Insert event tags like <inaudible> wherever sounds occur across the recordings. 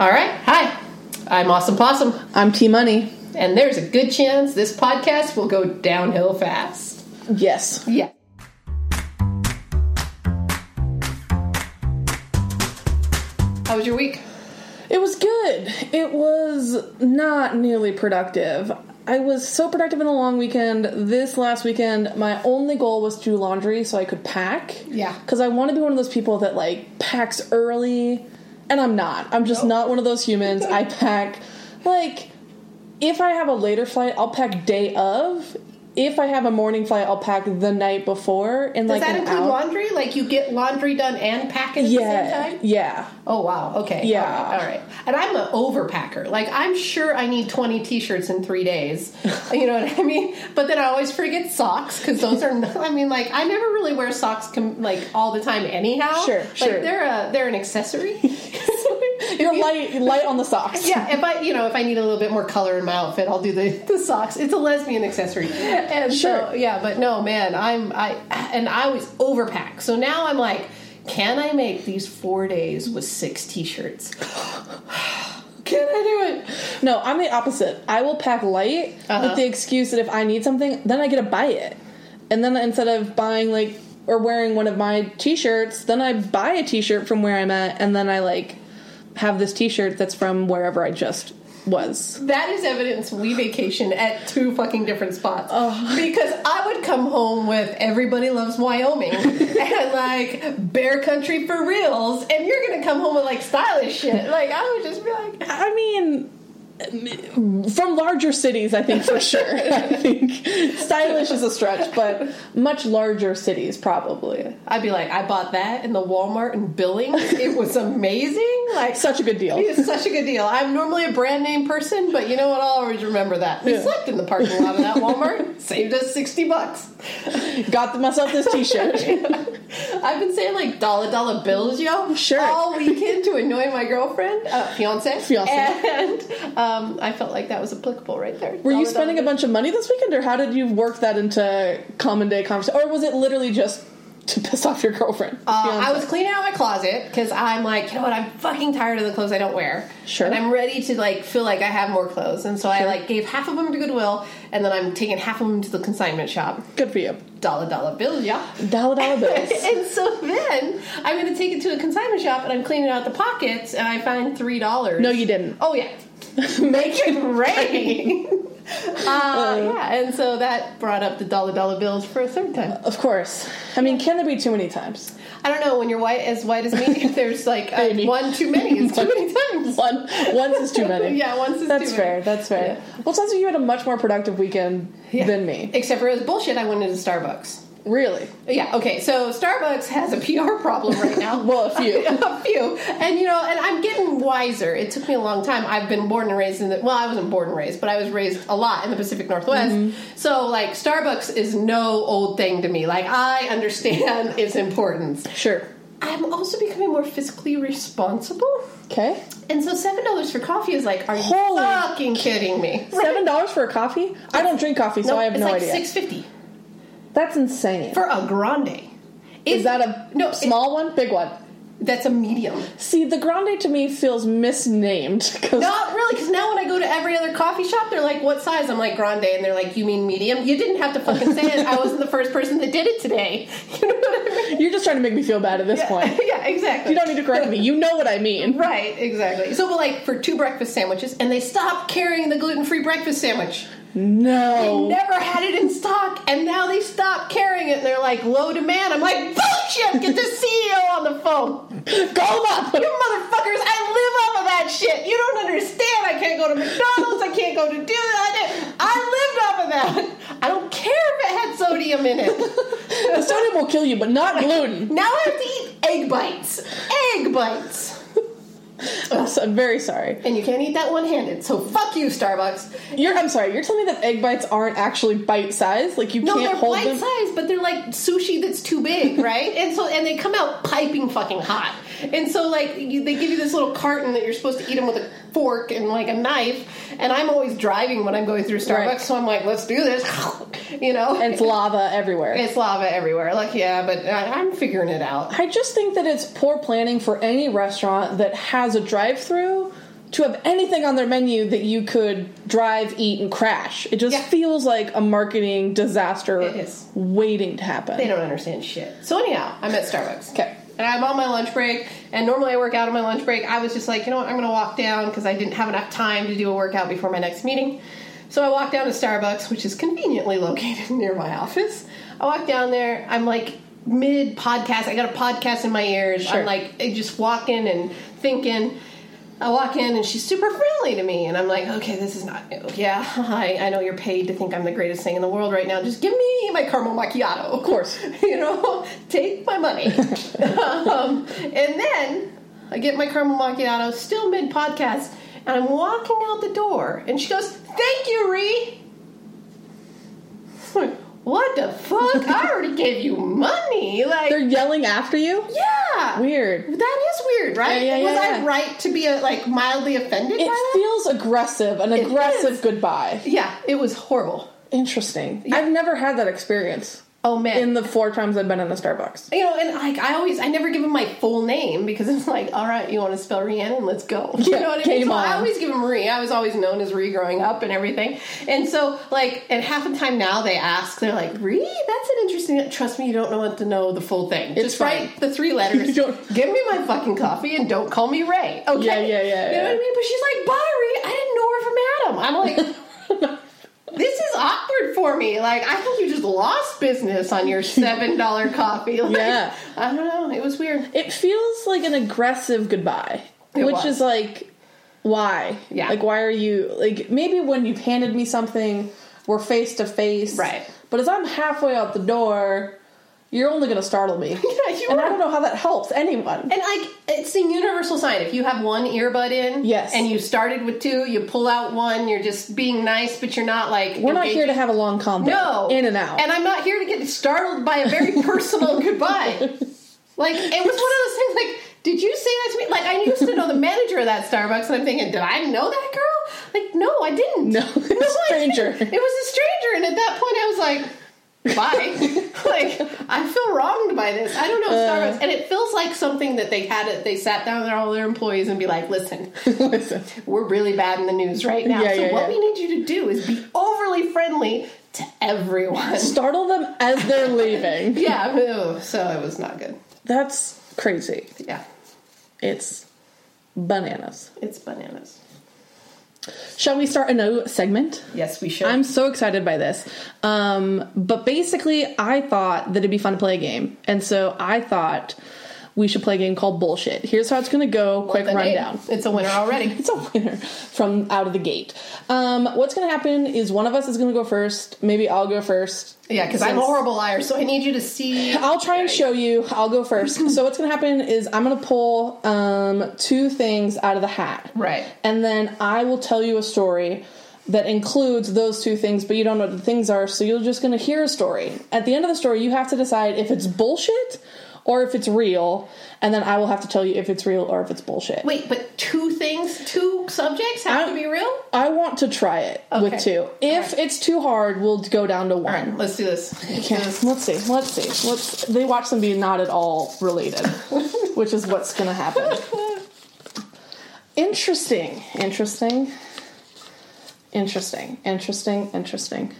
All right. Hi. I'm Awesome Possum. I'm T Money. And there's a good chance this podcast will go downhill fast. Yes. Yeah. How was your week? It was good. It was not nearly productive. I was so productive in the long weekend. This last weekend, my only goal was to do laundry so I could pack. Yeah. Because I want to be one of those people that like packs early, and I'm not. I'm just not one of those humans. I pack like if I have a later flight, I'll pack day of. If I have a morning flight, I'll pack the night before and Does like that an include hour. laundry? Like you get laundry done and pack it at the same Yeah, time? yeah. Oh wow. Okay. Yeah. All right. all right. And I'm an overpacker. Like I'm sure I need 20 t-shirts in 3 days. <laughs> you know what I mean? But then I always forget socks cuz those are not, I mean like I never really wear socks com- like all the time anyhow. Sure, Like sure. they're a they're an accessory. <laughs> You're light, light on the socks. yeah, if I you know if I need a little bit more color in my outfit, I'll do the, the socks. It's a lesbian accessory, and so Sure. yeah. But no, man, I'm I and I always overpack. So now I'm like, can I make these four days with six t-shirts? <sighs> can I do it? No, I'm the opposite. I will pack light Uh-huh. with the excuse that if I need something, then I get to buy it. And then instead of buying like or wearing one of my t-shirts, then I buy a t-shirt from where I'm at and then I like have this t-shirt that's from wherever I just was. That is evidence we vacation at two fucking different spots. Oh. Because I would come home with Everybody Loves Wyoming <laughs> and like Bear Country for reals, and you're gonna come home with like stylish shit. Like I would just be like, I mean from larger cities, I think for <laughs> sure. I think stylish is a stretch, but much larger cities probably. I'd be like, I bought that in the Walmart in Billings. It was amazing. Like Such a good deal. It's such a good deal. I'm normally a brand name person, but you know what? I'll always remember that. We Yeah. slept in the parking lot of that Walmart. <laughs> Saved us sixty bucks. Got myself this t-shirt. <laughs> I've been saying like dollar dollar bills, yo, Sure. all weekend to annoy my girlfriend, uh, fiance, Fiancé. and um, I felt like that was applicable right there. Were you spending a bunch of money this weekend, or how did you work that into common day conversation? Or was it literally just to piss off your girlfriend? Uh, I was cleaning out my closet because I'm like, you know what? I'm fucking tired of the clothes I don't wear. Sure. And I'm ready to like feel like I have more clothes, and so I like gave half of them to Goodwill, and then I'm taking half of them to the consignment shop. good for you. Dollar dollar bills, yeah. Dollar dollar <laughs> bills. and so then I'm going to take it to a consignment shop, and I'm cleaning out the pockets, and I find three dollars. no, you didn't. Oh yeah, <laughs> make it rain. <laughs> uh, yeah, and so that brought up the dollar dollar bills for a third time. Of course. I mean, can there be too many times? I don't know when you're white as white as me. <laughs> If there's like uh, one too many, is too many times. One, once is too many. Yeah, once is That's too fair. many. That's fair. Yeah. Well, it sounds like you had a much more productive weekend Yeah. than me. Except for it was bullshit. I went into Starbucks. Really? Yeah. Okay. So Starbucks has a PR problem right now. <laughs> Well, a few. <laughs> a few. And you know, and I'm getting wiser. It took me a long time. I've been born and raised in the well, I wasn't born and raised, but I was raised a lot in the Pacific Northwest. Mm-hmm. So like Starbucks is no old thing to me. Like I understand <laughs> its importance. Sure. I'm also becoming more fiscally responsible. Okay. And so seven dollars for coffee is like, are you Holy fucking kidding me? Seven dollars for a coffee? I don't drink coffee, so I have it's no like idea. six fifty That's insane. for a grande. Is that a no small one? Big one? That's a medium. See, the grande to me feels misnamed. 'cause- Not really, because now when I go to every other coffee shop, they're like, "What size?" I'm like grande, and they're like, "You mean medium?" You didn't have to fucking say it. I wasn't the first person that did it today. <laughs> You know what I mean? You're just trying to make me feel bad at this point. <laughs> yeah, exactly. You don't need to correct me. You know what I mean. Right, exactly. So, but like for two breakfast sandwiches, and they stopped carrying the gluten-free breakfast sandwich. No. They never had it in stock, and now they stopped carrying it. and They're like low demand. I'm like bullshit. Get the CEO on the phone. Call up. You motherfuckers, I live off of that shit. You don't understand. I can't go to McDonald's. I can't go to do that. I lived off of that. I don't care if it had sodium in it. The sodium will kill you, but not gluten. Now I have to eat egg bites. Egg bites. <laughs> I'm, so- I'm very sorry. And you can't eat that one handed. So fuck you, Starbucks. You're. I'm sorry. You're telling me that egg bites aren't actually bite sized. Like you No, can't hold them? No, they're bite sized, but they're like sushi that's too big, <laughs> right? and so, and they come out piping fucking hot. And so, like, you, they give you this little carton that you're supposed to eat them with a fork and like a knife. And I'm always driving when I'm going through Starbucks, Right. so I'm like, let's do this, <laughs> you know. And it's lava everywhere. it's lava everywhere. Like, yeah, but I, I'm figuring it out. I just think that it's poor planning for any restaurant that has a drive-through to have anything on their menu that you could drive, eat, and crash. It just Yeah. feels like a marketing disaster waiting to happen. They don't understand shit. So anyhow, I'm at Starbucks. Okay. And I'm on my lunch break, and normally I work out on my lunch break. I was just like, you know what, I'm going to walk down because I didn't have enough time to do a workout before my next meeting. So I walk down to Starbucks, which is conveniently <laughs> located near my office. I walk down there. I'm like mid podcast. I got a podcast in my ears. Sure. I'm like just walking and thinking. I walk in and she's super friendly to me, and I'm like, okay, this is not new. Yeah, <laughs> I, I know you're paid to think I'm the greatest thing in the world right now. Just give me my caramel macchiato. Of course. <laughs> you know, take my money. <laughs> um, and then I get my caramel macchiato, still mid podcast, and I'm walking out the door, and she goes, "Thank you, Ree." What the fuck? I already gave you money. Like, They're yelling after you? yeah, Weird. That is weird, right? Yeah, yeah, Was yeah, I right to be uh like mildly offended by It feels aggressive, an It aggressive is. goodbye. yeah, it was horrible. Interesting. Yeah. I've never had that experience Oh man, in the four times I've been in a Starbucks. you know, and like I always, I never give him my full name because it's like, all right, you want to spell Rhiannon? Let's go. <laughs> You Yeah, know what I mean? So I always give him Ree. I was always known as Ree growing up and everything. And so, like, and half the time now they ask, they're like, Ree, that's an interesting. Trust me, you don't know what to know the full thing. It's Just fine. write the three <laughs> letters. Give me my fucking coffee and don't call me Ray. Okay? Yeah, yeah, yeah, You know yeah. what I mean? But she's like, bye, Ree. I didn't know her from Adam. I'm like. <laughs> This is awkward for me. Like, I think you just lost business on your <laughs> seven dollar coffee. Like, Yeah. I don't know. It was weird. It feels like an aggressive goodbye, It which was. is like, why? Yeah. Like, why are you like? Maybe when you've handed me something, we're face to face, Right. But as I'm halfway out the door, you're only going to startle me. <laughs> Yeah, you and. I don't know how that helps anyone. And like, it's the universal sign. If you have one earbud in, Yes. and you started with two, you pull out one. You're just being nice, but you're not like. We're not here to have a long combo. No, in and out. And I'm not here to get startled by a very personal <laughs> goodbye. Like it was one of those things. Like, did you say that to me? Like, I used to know the manager of that Starbucks, and I'm thinking, did I know that girl? Like, no, I didn't. No, <laughs> a I stranger. didn't. It was a stranger, and at that point, I was like. Bye. <laughs> like I feel wronged by this. I don't know Uh. Starbucks, and it feels like something that they had it. They sat down with all their employees and be like, "Listen, <laughs> Listen, we're really bad in the news right now. Yeah, so yeah, what yeah. we need you to do is be overly friendly to everyone." <laughs> startle them as they're leaving. Yeah, ew, so it was not good. That's crazy. Yeah, It's bananas. it's bananas. Shall we start a new segment? Yes, we should. I'm so excited by this. Um, but basically, I thought that it'd be fun to play a game. And so I thought we should play a game called Bullshit. Here's how it's going to go. Quick rundown. It's a winner already. <laughs> It's a winner from out of the gate. Um, what's going to happen is one of us is going to go first. Maybe I'll go first. yeah, because I'm a horrible liar, so I need you to see. I'll try and show you. I'll go first. <laughs> so what's going to happen is I'm going to pull um, two things out of the hat. Right. And then I will tell you a story that includes those two things, but you don't know what the things are, so you're just going to hear a story. At the end of the story, you have to decide if it's bullshit or if it's real, and then I will have to tell you if it's real or if it's bullshit. Wait, but two things, two subjects have I- to be real. I want to try it with two. If it's too hard, we'll go down to one. All right, let's do this. Let's do this. let's see. Let's see. Let's. They watch them be not at all related, <laughs> which is what's going to happen. Interesting. Interesting. Interesting. Interesting. Interesting.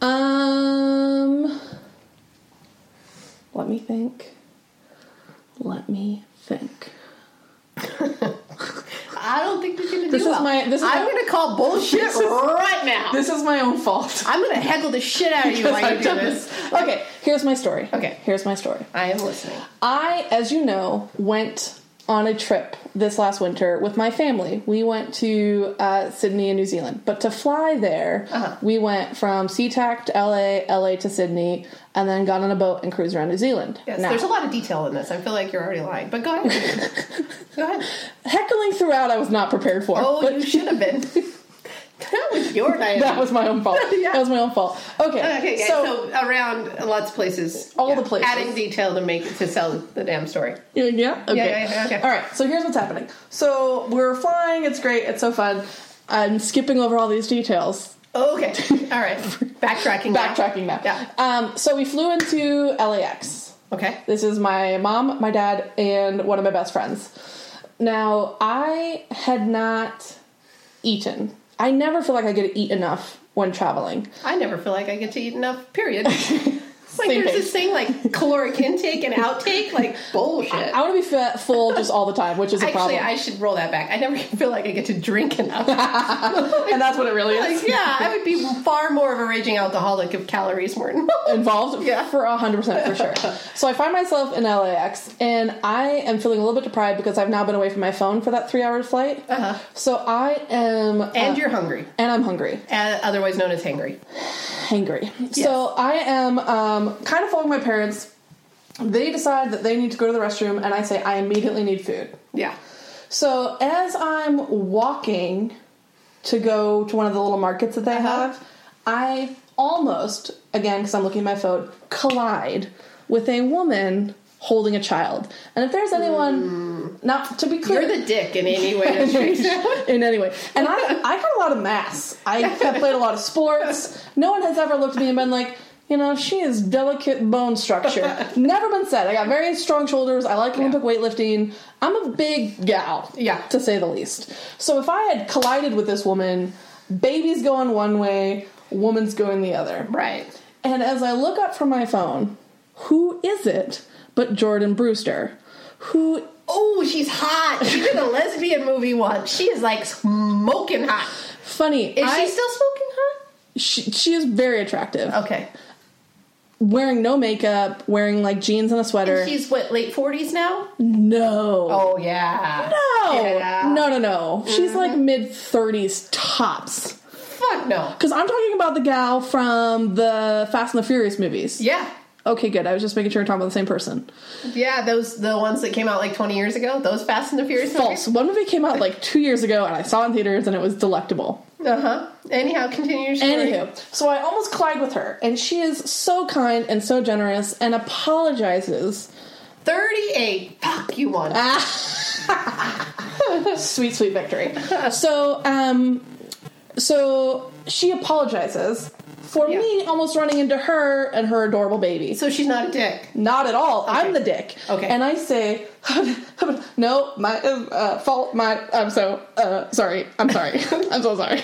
Um. Let me think. Let me think. I don't think you're gonna do This is well. my- this is I'm my- gonna call bullshit <laughs> right now. This is my own fault. I'm gonna heckle the shit out of you while you do this. this. Okay, here's my story. Okay. Here's my story. I am listening. I, as you know, went on a trip this last winter with my family. We went to uh, Sydney in New Zealand. But to fly there, Uh-huh. we went from SeaTac to LA, LA to Sydney, and then got on a boat and cruised around New Zealand. Yes, Now, there's a lot of detail in this. I feel like you're already lying, but go ahead. <laughs> go ahead. heckling throughout I was not prepared for. Oh, but you should have been. <laughs> that was your <laughs> night. that was my own fault. <laughs> Yeah. That was my own fault. Okay, Okay, yeah, so, so, around lots of places, All yeah, the places. adding detail to make to sell the damn story. Yeah. Okay. yeah, yeah, okay. All right. So here's what's happening. So we're flying. It's great. It's so fun. I'm skipping over all these details. Okay, <laughs> all right. Backtracking. now. Backtracking now. Yeah. Um, so we flew into LAX. Okay. This is my mom, my dad, and one of my best friends. Now, I had not eaten. I never feel like I get to eat enough when traveling. I never feel like I get to eat enough. Period. <laughs> Like Same there's page. this thing like <laughs> caloric intake and outtake, like bullshit. I want to be fat, full just all the time, which is a Actually, problem. I should roll that back. I never <laughs> feel like I get to drink enough. <laughs> and that's what it really is. Like, yeah, I would be far more of a raging alcoholic if calories weren't involved. involved Yeah. for 100% for sure. so I find myself in LAX and I am feeling a little bit deprived because I've now been away from my phone for that three hour flight. Uh-huh. So I am. And uh, you're hungry, And I'm hungry. uh, otherwise known as hangry. Hangry. So I am um, kind of following my parents. They decide that they need to go to the restroom, and I say, I immediately need food. Yeah. So as I'm walking to go to one of the little markets that they Uh-huh. have, I almost, again, because I'm looking at my phone, collide with a woman holding a child. And if there's anyone, mm. not to be clear, You're the dick in any way. <laughs> in any way. And I, I got a lot of mass. I have played a lot of sports. No one has ever looked at me and been like, you know, she is delicate bone structure. Never been said. I got very strong shoulders. I like Olympic weightlifting. I'm a big gal, Yeah. to say the least. So if I had collided with this woman, baby's going one way, woman's going the other. Right. And as I look up from my phone, who is it but Jordana Brewster? Who Oh, she's hot. She did a lesbian movie once. She is like smoking hot. funny Is I- she still smoking hot? she, she is very attractive. Okay. wearing no makeup, wearing like jeans and a sweater. She's what, late 40s now? no. Oh, yeah. no. Yeah. Mm-hmm. No, no, no. She's like mid 30s tops. Fuck no. Because I'm talking about the gal from the Fast and the Furious movies. Yeah. Okay, good. I was just making sure we're talking about the same person. Yeah, those the ones that came out like 20 years ago. Those Fast and the Furious False. One movie came out like two years ago and I saw it in theaters and it was delectable. Uh huh. Anyhow, continue. Anywho, so I almost collide with her, and she is so kind and so generous and apologizes 38. Fuck, you won. <laughs> sweet sweet victory so um so she apologizes for Yeah. me almost running into her and her adorable baby. So she's not a dick. not at all. I'm the dick. Okay. and i say <laughs> no my uh, fault my i'm so uh, sorry. I'm sorry. <laughs> <laughs> I'm so sorry.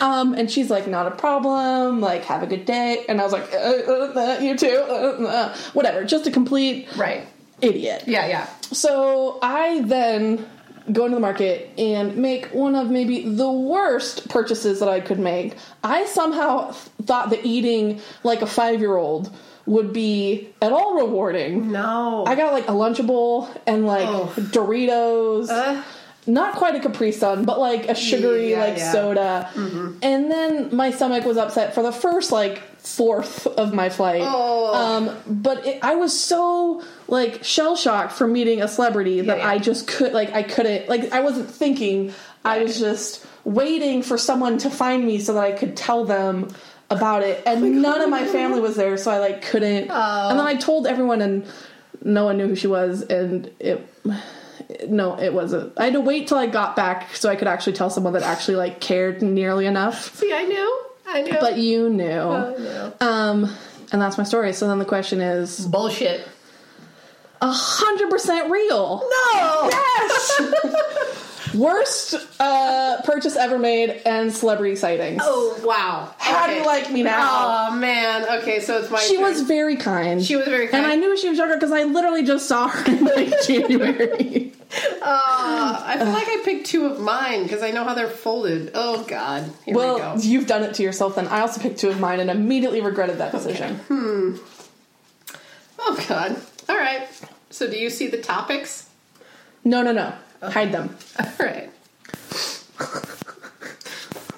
Um and she's like not a problem. Like have a good day. And i was like uh, uh, uh, you too? Uh, uh, whatever. Just a complete Right. idiot. Yeah, yeah. so I then go into the market and make one of maybe the worst purchases that I could make. I somehow thought that eating like a five year old would be at all rewarding. No. I got like a Lunchable and like Oh. Doritos. Uh, Not quite a Capri Sun, but like a sugary Yeah, like yeah. soda. And then my stomach was upset for the first like fourth of my flight. Oh. Um, but it, I was so like shell shocked from meeting a celebrity that yeah. I just could like I couldn't like I wasn't thinking. I was just waiting for someone to find me so that I could tell them about it. And none of my family was there, so I like couldn't. Oh. And then I told everyone, and no one knew who she was, and it. No, it wasn't. I had to wait till I got back so I could actually tell someone that actually like cared nearly enough. see, I knew. I knew. But you knew. I knew. Um, and that's my story. So then the question is, Bullshit. a hundred percent real. No! Yes. <laughs> Worst uh, purchase ever made and celebrity sightings. Oh, wow. How do you like me now? Oh, man. Okay, so it's my She turn. was very kind. She was very kind. and I knew she was younger because I literally just saw her in like <laughs> January. <laughs> Uh, I feel like I picked two of mine because I know how they're folded. Oh, God. Here we well, go. you've done it to yourself. Then I also picked two of mine and immediately regretted that decision. Hmm. Oh, God. All right. So, do you see the topics? No, no, no. Hide them. All right.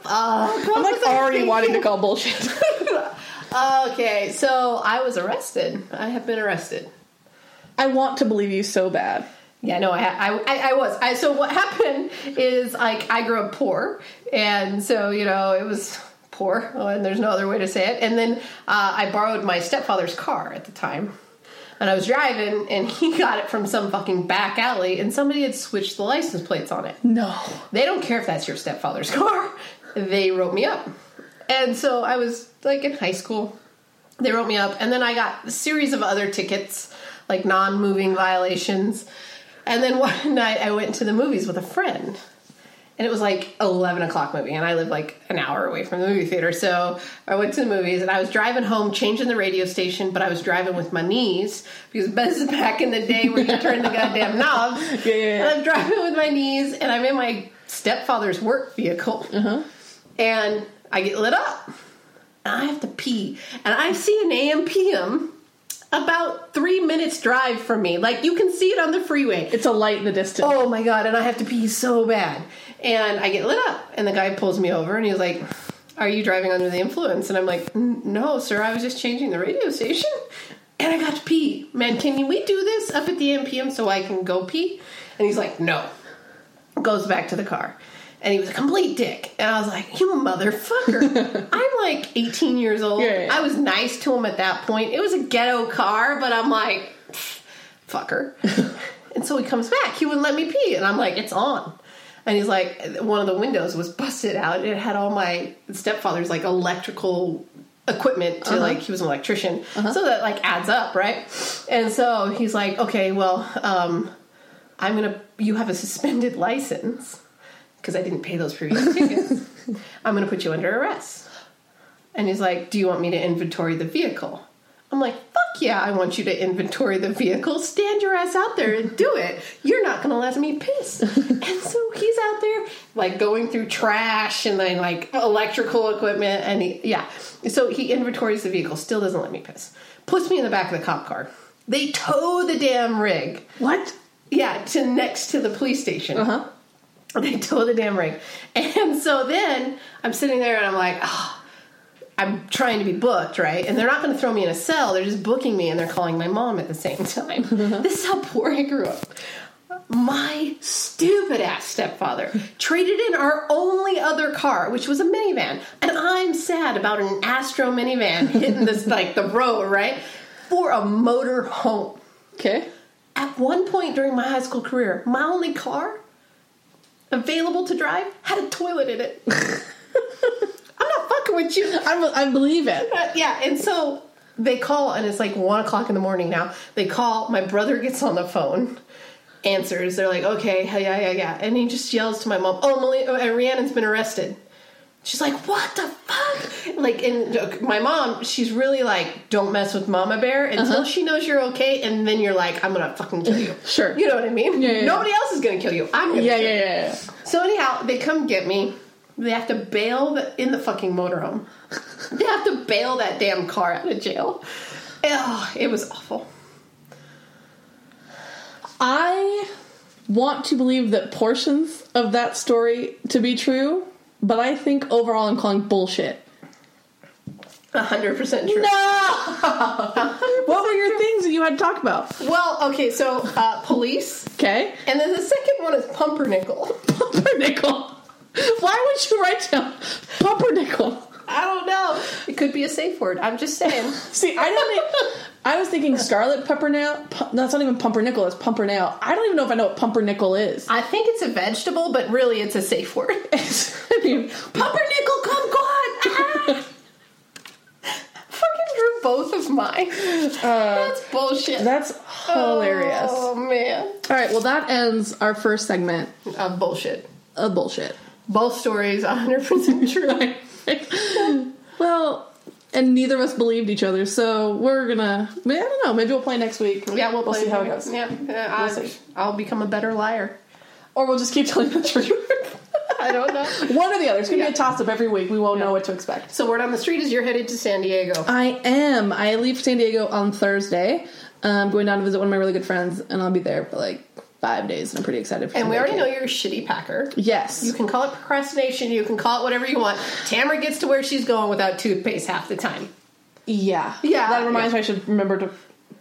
Oh, <laughs> I'm like already <laughs> wanting to call bullshit. Okay, so I was arrested. I have been arrested. I want to believe you so bad. Yeah, no, I, I, I, I was. I, so what happened is like I grew up poor, and so you know it was poor, oh, and there's no other way to say it. And then uh, I borrowed my stepfather's car at the time, and I was driving, and <laughs> he got it from some fucking back alley, and somebody had switched the license plates on it. No. They don't care if that's your stepfather's car. They wrote me up. And so I was like in high school. They wrote me up. And then I got a series of other tickets, like non moving violations. And then <laughs> one night I went to the movies with a friend. And it was like 11 o'clock movie, and I live like an hour away from the movie theater. So I went to the movies, and I was driving home, changing the radio station, but I was driving with my knees because <laughs> this is back in the day where you turn the goddamn <laughs> knob. Yeah, yeah, yeah. And I'm driving with my knees, and I'm in my stepfather's work vehicle. Uh-huh. And I get lit up, and I have to pee. And I see an AM PM about three minutes drive from me. Like you can see it on the freeway. It's a light in the distance. Oh my god! And I have to pee so bad, and I get lit up, and the guy pulls me over, and he's like, "Are you driving under the influence?" And I'm like, "No, sir. I was just changing the radio station, and I got to pee. Man, can we do this up at the AM PM so I can go pee?" And he's like, "No." Goes back to the car. And he was a complete dick. And I was like, you motherfucker. <laughs> I'm like 18 years old. Yeah, yeah. I was nice to him at that point. It was a ghetto car, but I'm like, fucker. <laughs> and so he comes back. He wouldn't let me pee. And I'm like, it's on. And he's like, one of the windows was busted out. It had all my stepfather's like electrical equipment to like, he was an electrician. So that like adds up, right? And so he's like, okay, well, um, I'm gonna, you have a suspended license because I didn't pay those previous <laughs> tickets. I'm gonna put you under arrest. And he's like, Do you want me to inventory the vehicle? I'm like, Fuck yeah, I want you to inventory the vehicle. Stand your ass out there and do it. You're not gonna let me piss. <laughs> and so he's out there, like going through trash and then like electrical equipment. And he, yeah. So he inventories the vehicle, still doesn't let me piss. Puts me in the back of the cop car. They tow the damn rig. What? Yeah, to next to the police station. Uh huh. <laughs> They tow the damn rig. And so then I'm sitting there and I'm like, oh, I'm trying to be booked, right? And they're not going to throw me in a cell. They're just booking me and they're calling my mom at the same <laughs> time. <laughs> this is how poor I grew up. My stupid ass stepfather traded in our only other car, which was a minivan. And I'm sad about an Astro minivan hitting this, like, the road, right? For a motor home. Okay. At one point during my high school career, my only car available to drive had a toilet in it. <laughs> I'm not fucking with you. I, I believe it. Uh, yeah, and so they call, and it's like one o'clock in the morning now. They call, my brother gets on the phone, answers. They're like, okay, yeah, yeah, yeah. And he just yells to my mom, oh, Mali- uh, Rhiannon's been arrested. She's like, what the fuck? Like, and uh, my mom, she's really like, don't mess with Mama Bear until she knows you're okay, and then you're like, I'm gonna fucking kill you. <laughs> Sure. You know what I mean? Yeah, yeah, yeah. Nobody else is gonna kill you. I'm gonna Yeah, kill yeah, you. yeah, yeah. So anyhow, they come get me. They have to bail the, in the fucking motorhome. <laughs> they have to bail that damn car out of jail. Oh, it was awful. I want to believe that portions of that story to be true, but I think overall I'm calling bullshit. A hundred percent true. No! <laughs> what were your things that you had to talk about? Well, okay, so uh, police, Okay. and then the second one is pumpernickel. Pumpernickel. Why would you write down pumpernickel? I don't know. It could be a safe word. I'm just saying. <laughs> See, I didn't. think- I was thinking scarlet pumpernail. Pu- that's not even pumpernickel. It's pumpernail. I don't even know if I know what pumpernickel is. I think it's a vegetable, but really it's a safe word. <laughs> I mean, Pumpernickel, come God! <laughs> Ah! Fucking drew both of mine. That's bullshit. that's hilarious. Oh man, All right. Well, that ends our first segment uh, bullshit. of bullshit. Both stories, 100 percent true. well, and neither of us believed each other, so we're gonna. I don't know. Maybe we'll play next week. Yeah, we'll, play see how it goes. Yeah, uh, yeah, I, see. I'll become a better liar. Or we'll just keep telling the truth. <laughs> I don't know. <laughs> One or the other. It's gonna Yeah. be a toss up every week. We won't know what to expect. So word on the street is you're headed to San Diego. I am. I leave San Diego on Thursday. I'm going down to visit one of my really good friends, and I'll be there for like five days, and I'm pretty excited for And we already know you're a shitty packer. Yes. You can call it procrastination. You can call it whatever you want. Tamara gets to where she's going without toothpaste half the time. yeah. Yeah, That reminds yeah. me I should remember to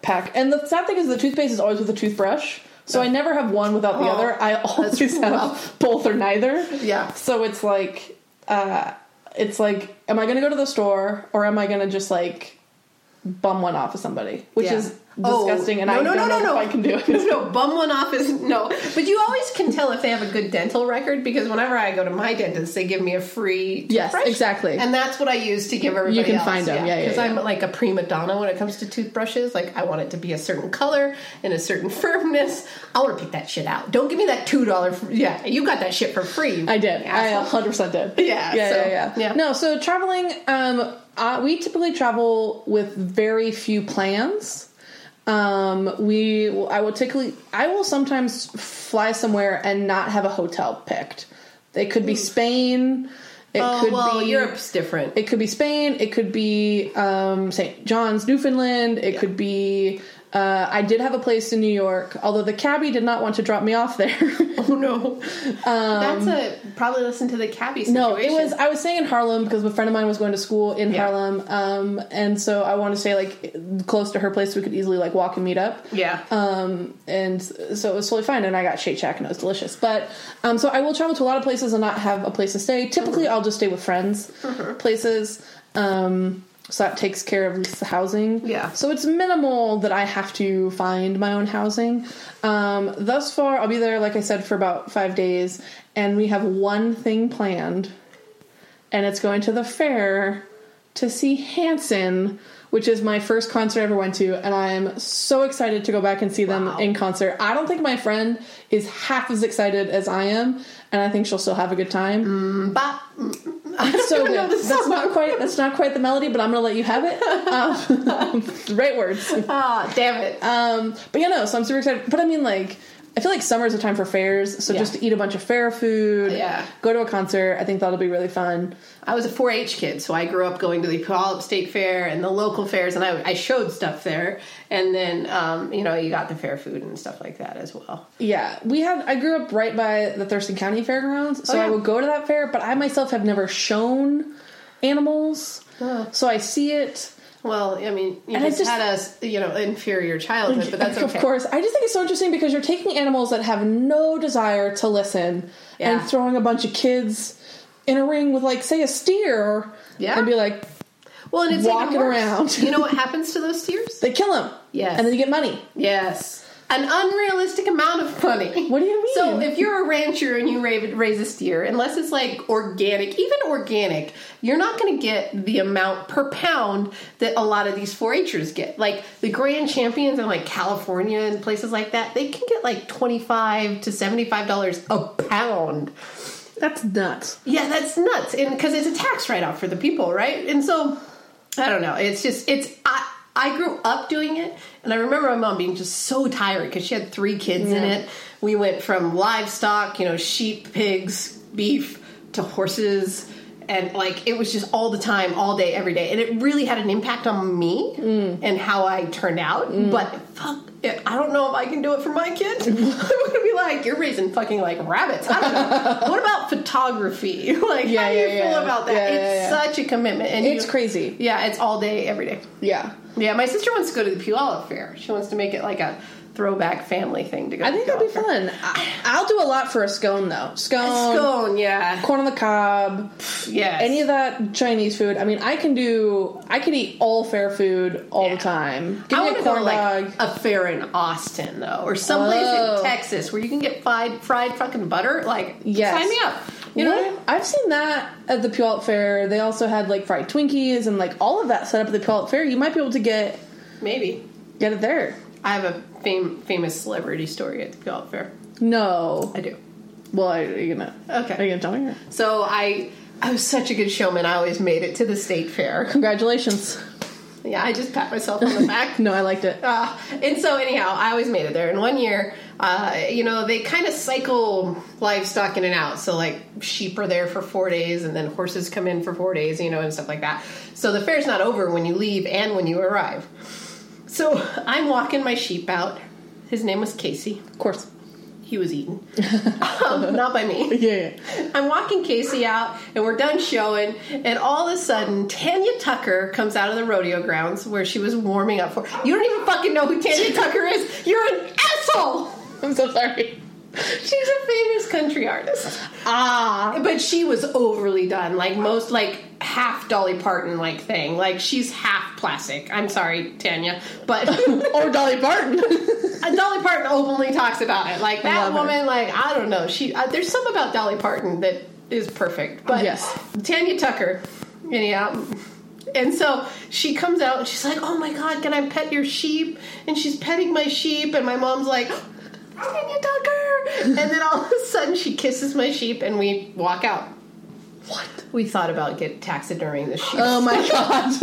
pack. And the sad thing is the toothpaste is always with a toothbrush. So I never have one without the Oh, other. I always <laughs> have rough. both or neither. Yeah. So it's like, uh, it's like, am I going to go to the store or am I going to just like bum one off of somebody? Which Yeah. is disgusting, and Oh, no, I no, don't no, know no, if I can do it. No, <laughs> no, bum one off is no. But you always can tell if they have a good dental record because whenever I go to my dentist, they give me a free Yes, toothbrush. exactly. and that's what I use to give everybody. You can else. find 'em, yeah, yeah, Because yeah. I'm like a prima donna when it comes to toothbrushes. Like I want it to be a certain color and a certain <laughs> firmness. I want to pick that shit out. Don't give me that two dollar. Yeah, you got that shit for free. I did. I 100 percent did. <laughs> Yeah, yeah, so, yeah, yeah, yeah. No, so traveling, um, uh, we typically travel with very few plans. Um, we, I will typically, I will sometimes fly somewhere and not have a hotel picked. It could be Spain. It Oh could well, be Europe's different. It could be Spain. It could be um, St. John's, Newfoundland. It could be. Uh, I did have a place in New York, although the cabbie did not want to drop me off there. <laughs> oh no, that's a probably listen to the cabbie. Situation. No, it was. I was staying in Harlem because a friend of mine was going to school in Yeah. Harlem, um, and so I wanted to stay like close to her place so we could easily like walk and meet up. yeah. Um, and so it was totally fine, and I got Shake Shack and it was delicious. But um, so I will travel to a lot of places and not have a place to stay. Typically, I'll just stay with friends, places. Um, so that takes care of at least the housing. Yeah. So it's minimal that I have to find my own housing. Um, thus far, I'll be there, like I said, for about five days, and we have one thing planned, and it's going to the fair to see Hanson, which is my first concert I ever went to, and I am so excited to go back and see them Wow. in concert. I don't think my friend is half as excited as I am, and I think she'll still have a good time. Bop. So good. That's song. not quite that's not quite the melody, but I'm gonna let you have it. Um, <laughs> right words. Ah, damn it. Um, but yeah, no. So I'm super excited. But I mean, like, I feel like summer's a time for fairs. So Yeah. just to eat a bunch of fair food, Yeah. go to a concert. I think that'll be really fun. I was a 4-H kid, so I grew up going to the Puyallup State Fair and the local fairs, and I, I showed stuff there. And then, um, you know, you got the fair food and stuff like that as well. Yeah, we had. I grew up right by the Thurston County Fairgrounds, so Oh, yeah. I would go to that fair. But I myself have never shown animals, Oh. so I see it. Well, I mean, you And just, just- had a you know inferior childhood, but that's <laughs> okay. Of course, I just think it's so interesting because you're taking animals that have no desire to listen Yeah. and throwing a bunch of kids in a ring with, like, say, a steer, Yeah. and be like, Well, and it's walking around. you know what <laughs> happens to those steers? they kill them, Yes. and then you get money. Yes. An unrealistic amount of money. What do you mean? So if you're a rancher and you raise a steer, unless it's like organic, even organic, you're not going to get the amount per pound that a lot of these 4-Hers get. Like the grand champions in like California and places like that, they can get like 25 to 75 dollars a pound. That's nuts. Yeah, that's nuts. And because it's a tax write off for the people, right? And so I don't know. It's just it's I I grew up doing it, and I remember my mom being just so tired because she had three kids in it. We went from livestock, you know, sheep, pigs, beef, to horses. And like it was just all the time, all day, every day, and it really had an impact on me mm. and how I turned out. Mm. But fuck, it, I don't know if I can do it for my kids. <laughs> I'm gonna be like, you're raising fucking like rabbits. I don't know. <laughs> what about photography? <laughs> Like, Yeah, how do you yeah, feel yeah. about that? Yeah, it's yeah, yeah. such a commitment, and It's you- crazy. Yeah, it's all day, every day. Yeah. Yeah, my sister wants to go to the Puyallup Fair. She wants to make it like a throwback family thing to go. I think that'd be fun. I, I'll do a lot for a scone though. Scone, Scone, yeah, corn on the cob, yes. any of that Chinese food. I mean, I can do. I can eat all fair food all Yeah. the time. Give I me want a to go like a fair in Austin though, or someplace Oh. in Texas where you can get fried fried fucking butter. Like, Yes. sign me up. You know, What? I've seen that at the Puyallup Fair. They also had like fried Twinkies and like all of that set up at the Puyallup Fair. You might be able to get maybe get it there. I have a fam- famous celebrity story at the Puyallup Fair. No. I do. Well, are you gonna? Okay. Are you gonna tell me? Or? So I I was such a good showman. I always made it to the state fair. Congratulations. Yeah, I just pat myself on the back. <laughs> No, I liked it. Uh, and so anyhow, I always made it there. And one year, uh, you know, they kind of cycle livestock in and out. So like sheep are there for four days, and then horses come in for four days, you know, and stuff like that. So the fair's not over when you leave and when you arrive. So I'm walking my sheep out. His name was Casey. Of course. He was eaten, <laughs> um, not by me. Yeah. yeah. I'm walking Casey out, and we're done showing, and all of a sudden, Tanya Tucker comes out of the rodeo grounds where she was warming up for. You don't even fucking know who Tanya Tucker is. You're an asshole. I'm so sorry. She's a famous country artist, Ah. but she was overly done, like most, like half Dolly Parton like thing. Like she's half plastic. I'm sorry, Tanya, but <laughs> or Dolly Parton. <laughs> Dolly Parton openly talks about it. Like that love her. woman, like I don't know. She uh, there's some about Dolly Parton that is perfect. But Yes. Tanya Tucker, anyhow. And so she comes out and she's like, "Oh my God, can I pet your sheep?" And she's petting my sheep, and my mom's like, "Tanya Tucker!" And then all of a sudden, she kisses my sheep, and we walk out. what? We thought about get taxidermying the sheep, Oh my <laughs> god.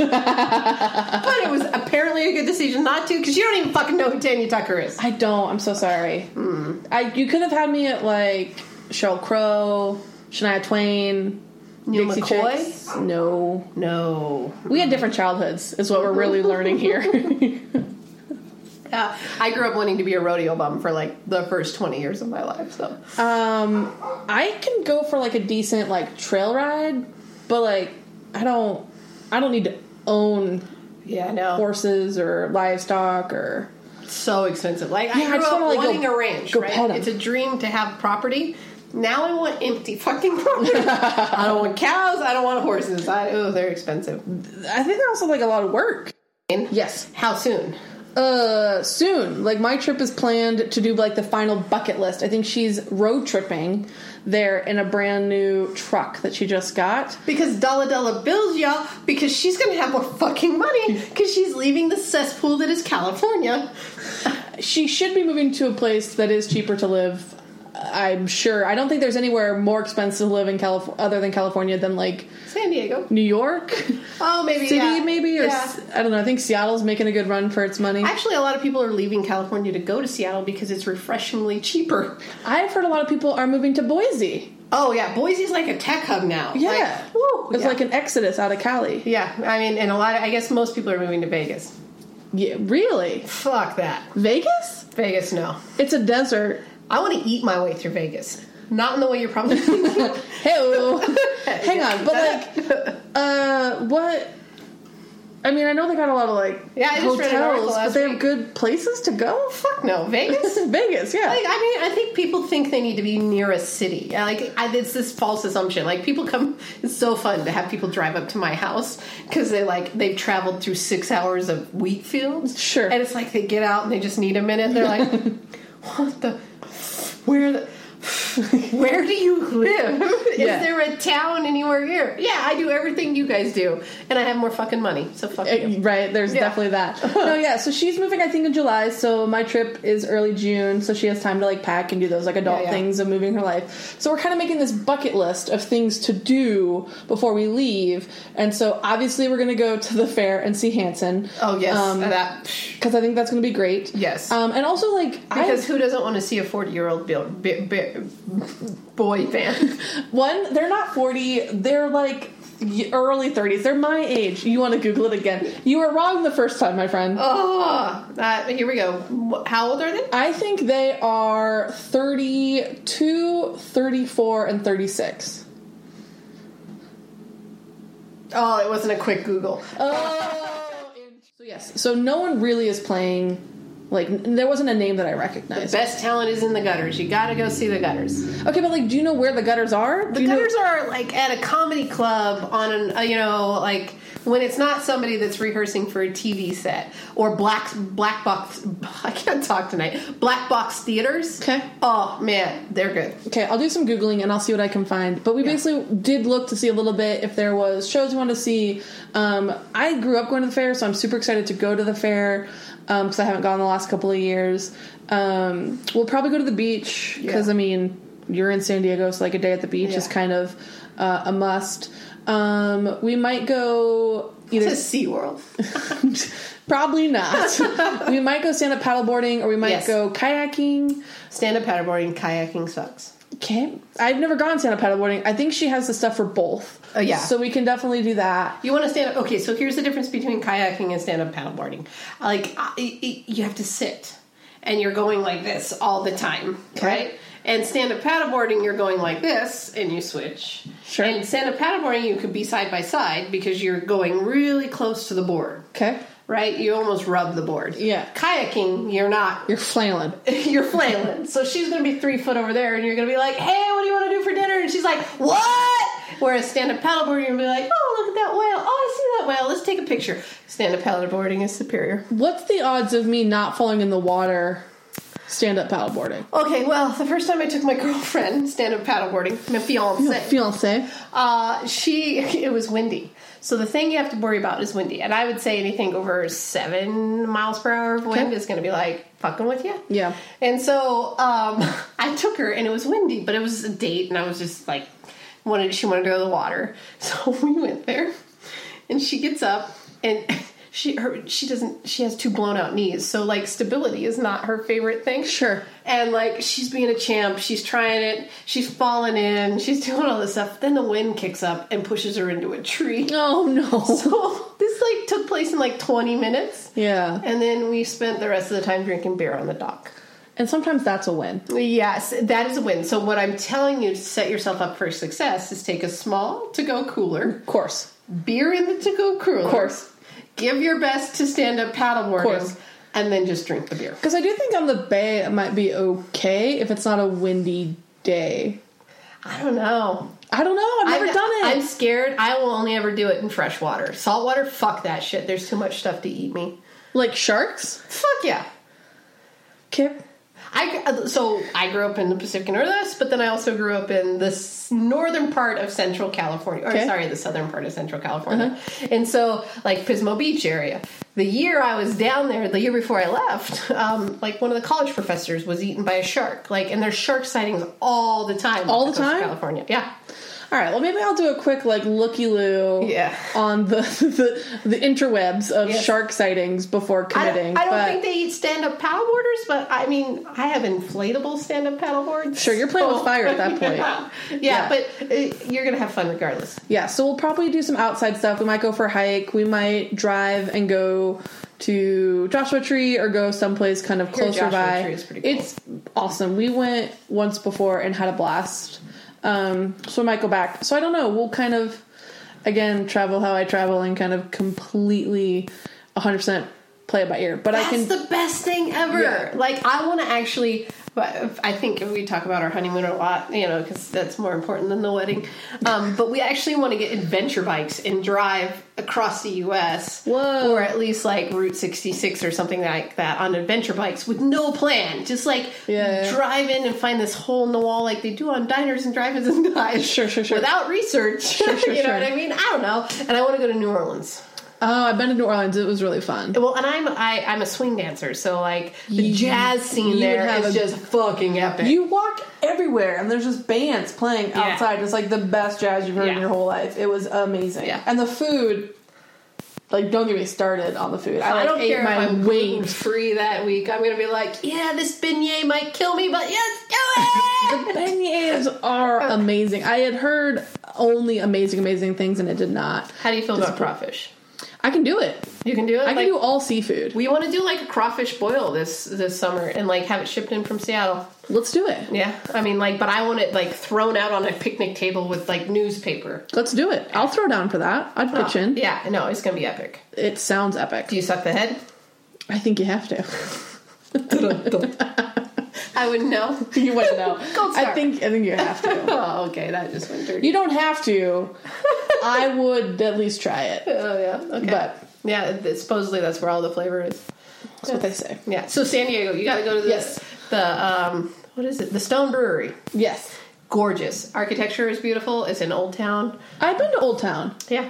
but it was apparently a good decision not to because you don't even fucking know who Tanya Tucker is. I don't. I'm so sorry. Hmm. I you could have had me at like Sheryl Crow, Shania Twain, Neil Dixie McCoy? Chicks. No, No, we had different childhoods. Is what we're really learning here. <laughs> Uh, <laughs> I grew up wanting to be a rodeo bum for like the first 20 years of my life, so. um, I can go for like a decent like trail ride, but like I don't. I don't need to own Yeah, I know. horses or livestock or. so expensive. Like, Yeah, I I grew just up wanna, like, wanting go- a ranch, right? It's a dream to have property. Now I want empty fucking <laughs> property. I don't want cows. I don't want horses. I, oh, they're expensive. I think they're also like a lot of work. Yes. How soon? Uh, soon. Like my trip is planned to do like the final bucket list. I think she's road tripping there in a brand new truck that she just got. Because Dollar Dollar bills, y'all, because she's gonna have more fucking money because she's leaving the cesspool that is California. She should be moving to a place that is cheaper to live. I'm sure. I don't think there's anywhere more expensive to live in California other than California than like San Diego. New York Oh, maybe City, yeah. maybe or Yeah. I don't know. I think Seattle's making a good run for its money. Actually, a lot of people are leaving California to go to Seattle because it's refreshingly cheaper. I've heard a lot of people are moving to Boise. Oh yeah, Boise's like a tech hub now. Yeah, Like, woo, it's yeah. like an exodus out of Cali. yeah. I mean, and a lot. Of, I guess most people are moving to Vegas. Yeah, really? Fuck that. Vegas? Vegas, no. It's a desert. I want to eat my way through Vegas. Not in the way you're probably thinking. <laughs> Hey, <laughs> hang on, but like, <laughs> uh, what? I mean, I know they got a lot of like Yeah, I just read an article hotels, but they have week. good places to go. Fuck no, Vegas. Vegas, yeah. Like, I mean, I think people think they need to be near a city. Like, I, it's this false assumption. Like, people come. It's so fun to have people drive up to my house because they like they've traveled through six hours of wheat fields. Sure. And it's like they get out and they just need a minute. They're like, what the? Where the? <laughs> Where do you live? Is Yeah. there a town anywhere here? Yeah, I do everything you guys do, and I have more fucking money. So fuck Uh, you. Right, there's Yeah. definitely that. <laughs> no, yeah, so she's moving I think in July, so my trip is early June, so she has time to like pack and do those like adult Yeah, things of moving her life. So we're kind of making this bucket list of things to do before we leave. And so obviously we're going to go to the fair and see Hanson. Oh yes, Um, that because I think that's going to be great. Yes. Um, and also like because I, who doesn't want to see a forty-year-old bi- bi- boy band? one, they're not 40, they're like early 30s. They're my age. You want to Google it again. You were wrong the first time, my friend. Oh, uh, here we go. How old are they? I think they are 32, 34, and 36. Oh, it wasn't a quick Google. Oh, so yes. So no one really is playing. Like there wasn't a name that I recognized. Best talent is in the gutters. You got to go see the gutters. Okay, but like, do you know where the gutters are? The you know- gutters are like at a comedy club on an, uh, you know, like when it's not somebody that's rehearsing for a TV set or black black box. <laughs> I can't talk tonight. Black box theaters. Okay. Oh man, they're good. Okay, I'll do some googling and I'll see what I can find. But we basically did look to see a little bit if there was shows we wanted to see. Um, I grew up going to the fair, so I'm super excited to go to the fair because I haven't gone the last couple of years. Um, we'll probably go to the beach because Yeah. I mean you're in San Diego, so like a day at the beach is kind of uh, a must. Um, we might go either a SeaWorld. <laughs> probably not. we might go stand up paddleboarding or we might Yes. go kayaking. Stand up paddleboarding, kayaking sucks. Okay. I've never gone stand up paddleboarding. I think she has the stuff for both. Oh, yeah. So we can definitely do that. You want to stand up? Okay, so here's the difference between kayaking and stand up paddleboarding. Like, I- I- you have to sit, and you're going like this all the time, Okay. right? And stand up paddleboarding, you're going like this, and you switch. Sure. And stand up paddleboarding, you could be side by side because you're going really close to the board, Okay. right? You almost rub the board. Yeah. Kayaking, you're not. You're flailing. <laughs> You're flailing. So she's going to be three foot over there, and you're going to be like, hey, what do you want to do for dinner? And she's like, what? Whereas stand up paddleboarding, to be like, oh, look at that whale. Oh, I see that whale. let's take a picture. Stand up paddleboarding is superior. What's the odds of me not falling in the water stand up paddleboarding? Okay, well, the first time I took my <laughs> girlfriend stand up paddleboarding, my fiance, Fiance. uh, she <laughs> it was windy. So the thing you have to worry about is windy, and I would say anything over seven miles per hour of wind Okay. is going to be like fucking with you. Yeah. And so um, <laughs> I took her, and it was windy, but it was a date, and I was just like, wanted she wanted to go to the water, <laughs> so we went there, and she gets up, and <laughs> she her she doesn't she has two blown out knees, so like stability is not her favorite thing. Sure. And like she's being a champ, she's trying it, she's falling in, she's <laughs> doing all this stuff. Then the wind kicks up and pushes her into a tree. Oh no. So this like took place in like 20 minutes. Yeah. And then we spent the rest of the time drinking beer on the dock. And sometimes that's a win. Yes, that is a win. So what I'm telling you to set yourself up for success is take a small to go cooler, Of course. beer in the to go cooler. Of course. Give your best to stand up paddleboarding, course. and then just drink the beer. Because I do think on the bay it might be okay if it's not a windy day. I don't know. I don't know. I've never I'm- done it. I'm scared. I will only ever do it in fresh water. Salt water, fuck that shit. There's too much stuff to eat me. like sharks. Fuck yeah. Kip. I so I grew up in the Pacific Northwest, but then I also grew up in the northern part of Central California, or Okay. sorry, the southern part of Central California. And so, like Pismo Beach area. The year I was down there, the year before I left, <laughs> um, like one of the college professors was eaten by a shark. Like, and there's shark sightings all the time. All the of time? California. Yeah. All right. Well, maybe I'll do a quick like looky loo. Yeah. On the, <laughs> the the interwebs of Yes. shark sightings before I don't, committing. I don't think they eat stand-up paddleboarders, but I mean, I have inflatable stand-up paddleboards. Sure, you're playing with fire at that <laughs> point. yeah, Yeah. but uh, you're gonna have fun regardless. Yeah, so we'll probably do some outside stuff. We might go for a hike. We might drive and go to Joshua Tree or go someplace kind of closer Joshua by. Tree is pretty cool. It's awesome. We went once before and had a blast. Um, so I might go back. So I don't know. We'll kind of again travel how I travel and kind of completely 100% play it by ear. But That's I can the best thing ever. Yeah. Like I want to actually. But I think we talk about our honeymoon a lot, you know, because that's more important than the wedding. Um, but we actually want to get adventure bikes and drive across the U.S. Whoa. or at least like Route 66 or something like that on adventure bikes with no plan. Just like Yeah, yeah. drive in and find this hole in the wall like they do on diners and drive-ins and dives. Sure, sure, sure. Without research. sure, <laughs> you know what I mean? I don't know. And I want to go to New Orleans. Oh, I've been to New Orleans. It was really fun. Well, and I'm I, I'm a swing dancer, so like the You- jazz scene there is a- just fucking epic. You walk everywhere, and there's just bands playing Yeah. outside. It's like the best jazz you've heard in your whole life. It was amazing. Yeah. And the food, like, don't get me started on the food. I, I don't ate care if I'm weight. free that week. I'm gonna be like, yeah, this beignet might kill me, but yes, do it. The beignets are <laughs> amazing. I had heard only amazing, amazing things, and it did not. How do you feel about crawfish? I can do it. You can do it. I can Like, do all seafood. we want to do like a crawfish boil this this summer and like have it shipped in from Seattle. Let's do it. Yeah, I mean, like, but I want it like thrown out on a picnic table with like newspaper. Let's do it. I'll throw down for that. I'd pitch in. Yeah, no, it's gonna be epic. It sounds epic. Do you suck the head? I think you have to. <laughs> I wouldn't know. <laughs> you wouldn't know. <laughs> I think I think you have to. Oh, okay, that just went dirty. You don't have to. I would at least try it. Oh yeah, okay. But yeah, supposedly that's where all the flavor is. that's what they say. Yeah. So San Diego, you got to go to the Yes. the um what is it? The Stone Brewery. Yes. Gorgeous. Architecture is beautiful. It's in Old Town. I've been to Old Town. Yeah.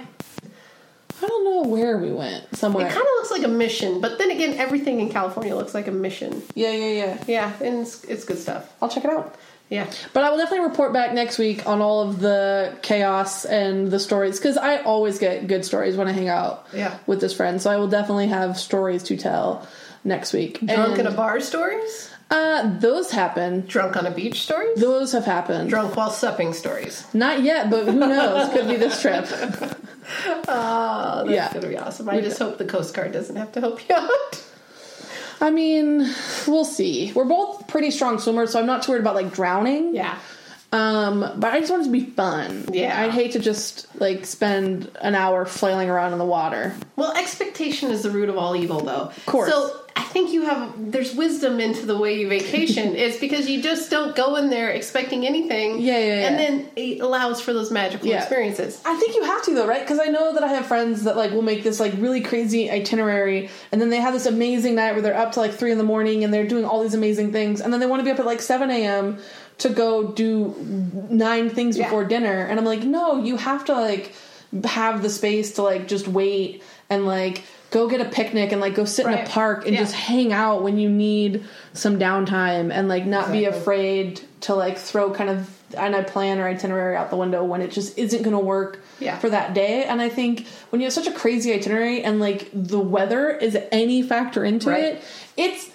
I don't know where we went. Somewhere. It kind of looks like a mission, but then again, everything in California looks like a mission. yeah, yeah, yeah. Yeah, and it's, it's good stuff. I'll check it out. Yeah. But I will definitely report back next week on all of the chaos and the stories because I always get good stories when I hang out Yeah. with this friend. So I will definitely have stories to tell next week. Drunk in And, a bar stories. Uh, those happen. Drunk on a beach stories. Those have happened. Drunk while supping stories. Not yet, but who knows? <laughs> Could be this trip. Oh, that's Yeah. gonna be awesome. I just hope the Coast Guard doesn't have to help you out. I mean, we'll see. We're both pretty strong swimmers, so I'm not too worried about like drowning. Yeah. Um, but I just want it to be fun. Yeah. I'd hate to just like spend an hour flailing around in the water. Well, expectation is the root of all evil, though. Of course. So I think you have there's wisdom into the way you vacation. <laughs> it's because you just don't go in there expecting anything. Yeah, yeah, yeah. And then it allows for those magical Yeah. experiences. I think you have to though, right? Because I know that I have friends that like will make this like really crazy itinerary, and then they have this amazing night where they're up to like three in the morning and they're doing all these amazing things, and then they want to be up at like seven a.m. to go do nine things Yeah. before dinner, and I'm like, no, you have to like have the space to like just wait and like go get a picnic and like go sit in Right. a park and Yeah. just hang out when you need some downtime and like not be afraid to like throw kind of and an plan or itinerary out the window when it just isn't going to work Yeah. for that day. And I think when you have such a crazy itinerary and like the weather is any factor into Right. it, it's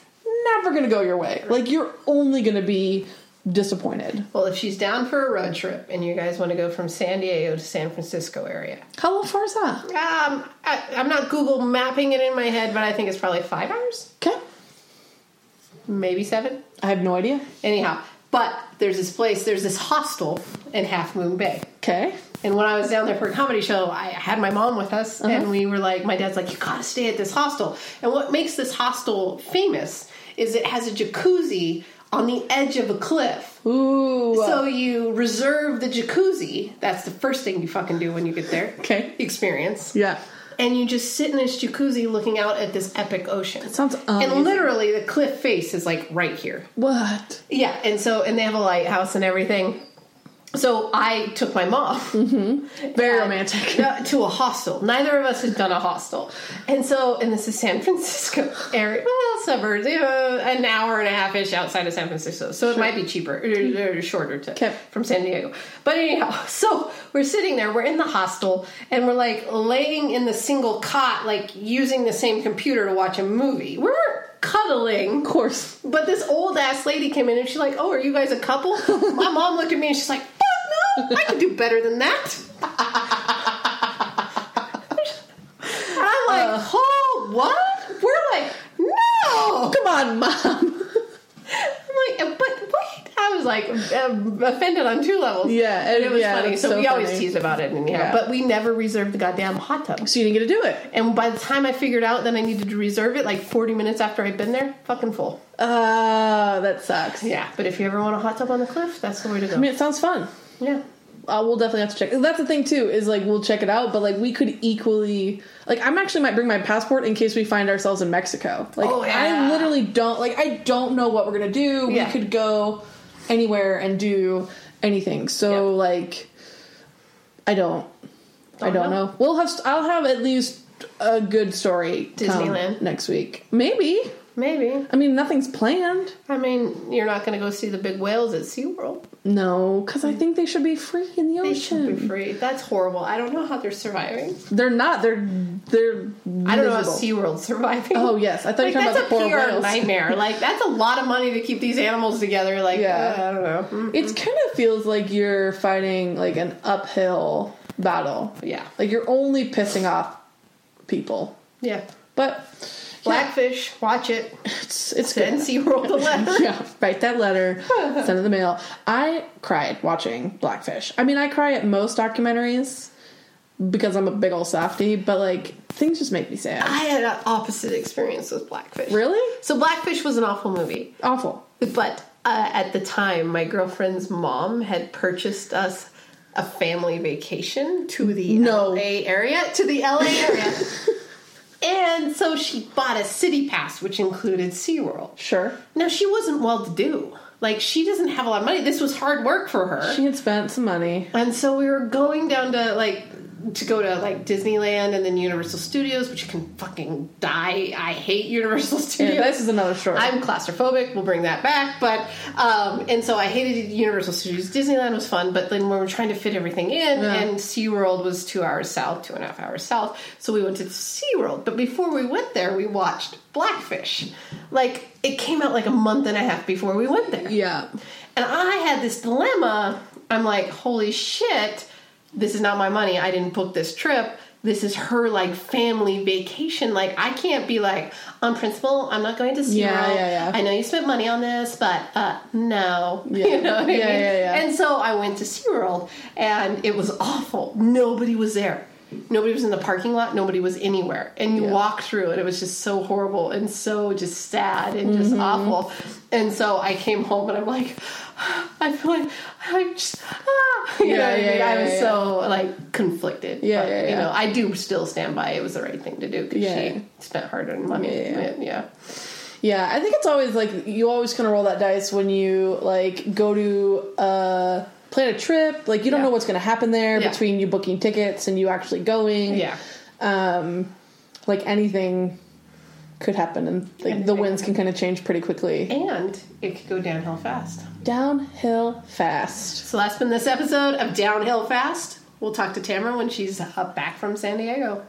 never going to go your way. Like you're only going to be disappointed. Well, if she's down for a road trip and you guys want to go from San Diego to San Francisco area, How far is that? um, I, I'm not Google mapping it in my head, but I think it's probably five hours, Okay. maybe seven. I have no idea. Anyhow, but there's this place, there's this hostel in Half Moon Bay. Okay. And when I was down there for a comedy show, I had my mom with us, and we were like, my dad's like, you gotta stay at this hostel. And what makes this hostel famous is it has a jacuzzi on the edge of a cliff. Ooh. So you reserve the jacuzzi. That's the first thing you fucking do when you get there. Okay. Experience. yeah. And you just sit in this jacuzzi looking out at this epic ocean. That Sounds and literally the cliff face is like right here. What? Yeah, and so and they have a lighthouse and everything. So I took my mom Very uh, romantic. uh, to a hostel. Neither of us had done a hostel, and so and this is San Francisco <laughs> area, well, suburbs, you know, an hour and a half ish outside of San Francisco. So it might be cheaper or, or shorter to Okay. from San Diego. But anyhow, <laughs> so we're sitting there, we're in the hostel, and we're like laying in the single cot, like using the same computer to watch a movie. We're cuddling. Of course. But this old ass lady came in and she's like, "Oh, are you guys a couple?" <laughs> My mom looked at me and she's like, "Fuck no, I can do better than that." <laughs> I'm like, "Oh, what?" We're like, "No." Come on, mom. I'm like, "But wait." I was like um, offended on two levels. Yeah, and it was yeah, funny. So, so we always funny. tease about it, and yeah. Yeah. But we never reserved the goddamn hot tub. so you didn't get to do it. And by the time I figured out that I needed to reserve it, like 40 minutes after I'd been there, fucking full. Uh, that sucks. Yeah, but if you ever want a hot tub on the cliff, that's the way to go. I mean, it sounds fun. Yeah. Uh, we'll definitely have to check. That's the thing too. Is like we'll check it out, but like we could equally like I'm actually might bring my passport in case we find ourselves in Mexico. Like Oh, yeah. I literally don't like I don't know what we're gonna do. Yeah. We could go anywhere and do anything. So Yeah. like I don't. I Don't don't know. know. We'll have. I'll have at least a good story Disneyland. next week. Maybe. Maybe. I mean, nothing's planned. I mean, you're not going to go see the big whales at SeaWorld. No, because I think they should be free in the They should be ocean. free. That's horrible. I don't know how they're surviving. They're not. They're they're. I don't know how miserable. SeaWorld's surviving. Oh yes, I thought Like, you were talking about the poor whales. nightmare. <laughs> Like that's a lot of money to keep these animals together. Like Yeah. uh, I don't know. Mm. It kind of feels like you're fighting like an uphill battle. Yeah, Like you're only pissing off people. yeah. But Blackfish, watch it. it's it's Send good. SeaWorld a letter. <laughs> yeah, write that letter, <laughs> send it the mail. I cried watching Blackfish. I mean, I cry at most documentaries because I'm a big old softy, but like things just make me sad. I had an opposite experience with Blackfish. Really? So Blackfish was an awful movie. Awful. But uh, at the time, my girlfriend's mom had purchased us a family vacation to the No. LA area. To the LA area. <laughs> and so she bought a city pass, which included SeaWorld. Sure. Now, she wasn't well to do. Like, she doesn't have a lot of money. This was hard work for her. She had spent some money. And so we were going down to like to go to like Disneyland and then Universal Studios, which you can fucking die. I hate Universal Studios. <laughs> Yeah, this is another story. I'm claustrophobic. We'll bring that back. But um, and so I hated Universal Studios. Disneyland was fun, but then we were trying to fit everything in, Yeah. and SeaWorld was two hours south, two and a half hours south. So we went to SeaWorld. But before we went there, we watched Blackfish. Like it came out like a month and a half before we went there. yeah. And I had this dilemma. I'm like, holy shit, this is not my money. I didn't book this trip. This is her like family vacation. Like I can't be like, on principle, I'm not going to SeaWorld. Yeah, yeah, yeah. I know you spent money on this, but uh no. <laughs> Yeah. You know what I Yeah, mean? yeah, yeah. And so I went to SeaWorld and it was awful. Nobody was there. Nobody was in the parking lot. Nobody was anywhere. And you Yeah. walk through, and it was just so horrible and so just sad and just Mm-hmm. awful. And so I came home, and I'm like, <sighs> I feel like I'm just, ah. <laughs> you Yeah, know what I yeah. I was yeah. so like conflicted. Yeah, but, yeah, You know, I do still stand by it was the right thing to do because Yeah. she spent hard earned money. Yeah, yeah. yeah. yeah. Yeah, I think it's always like you always kind of roll that dice when you like go to uh plan a trip. Like you don't Yeah. know what's going to happen there Yeah. between you booking tickets and you actually going. Yeah. Um, like anything could happen, and like the winds can kind of change pretty quickly. And it could go downhill fast. Downhill fast. So that's been this episode of Downhill Fast. We'll talk to Tamara when she's uh, back from San Diego.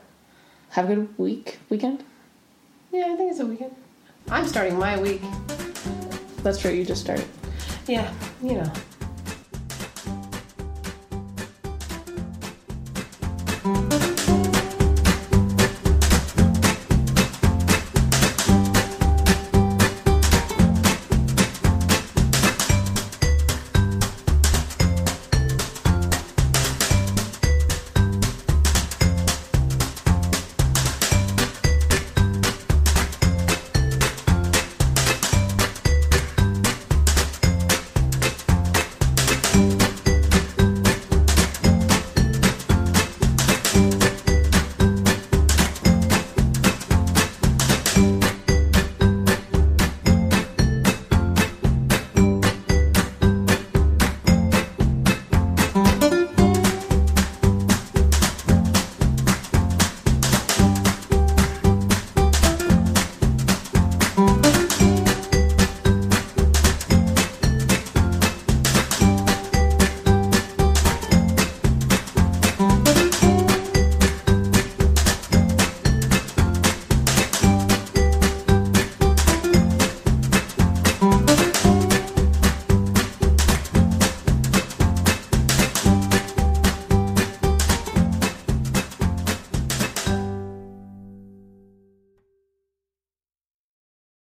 Have a good week, weekend. Yeah, I think it's a weekend. I'm starting my week. That's true. You just started. Yeah, you know. Thank you.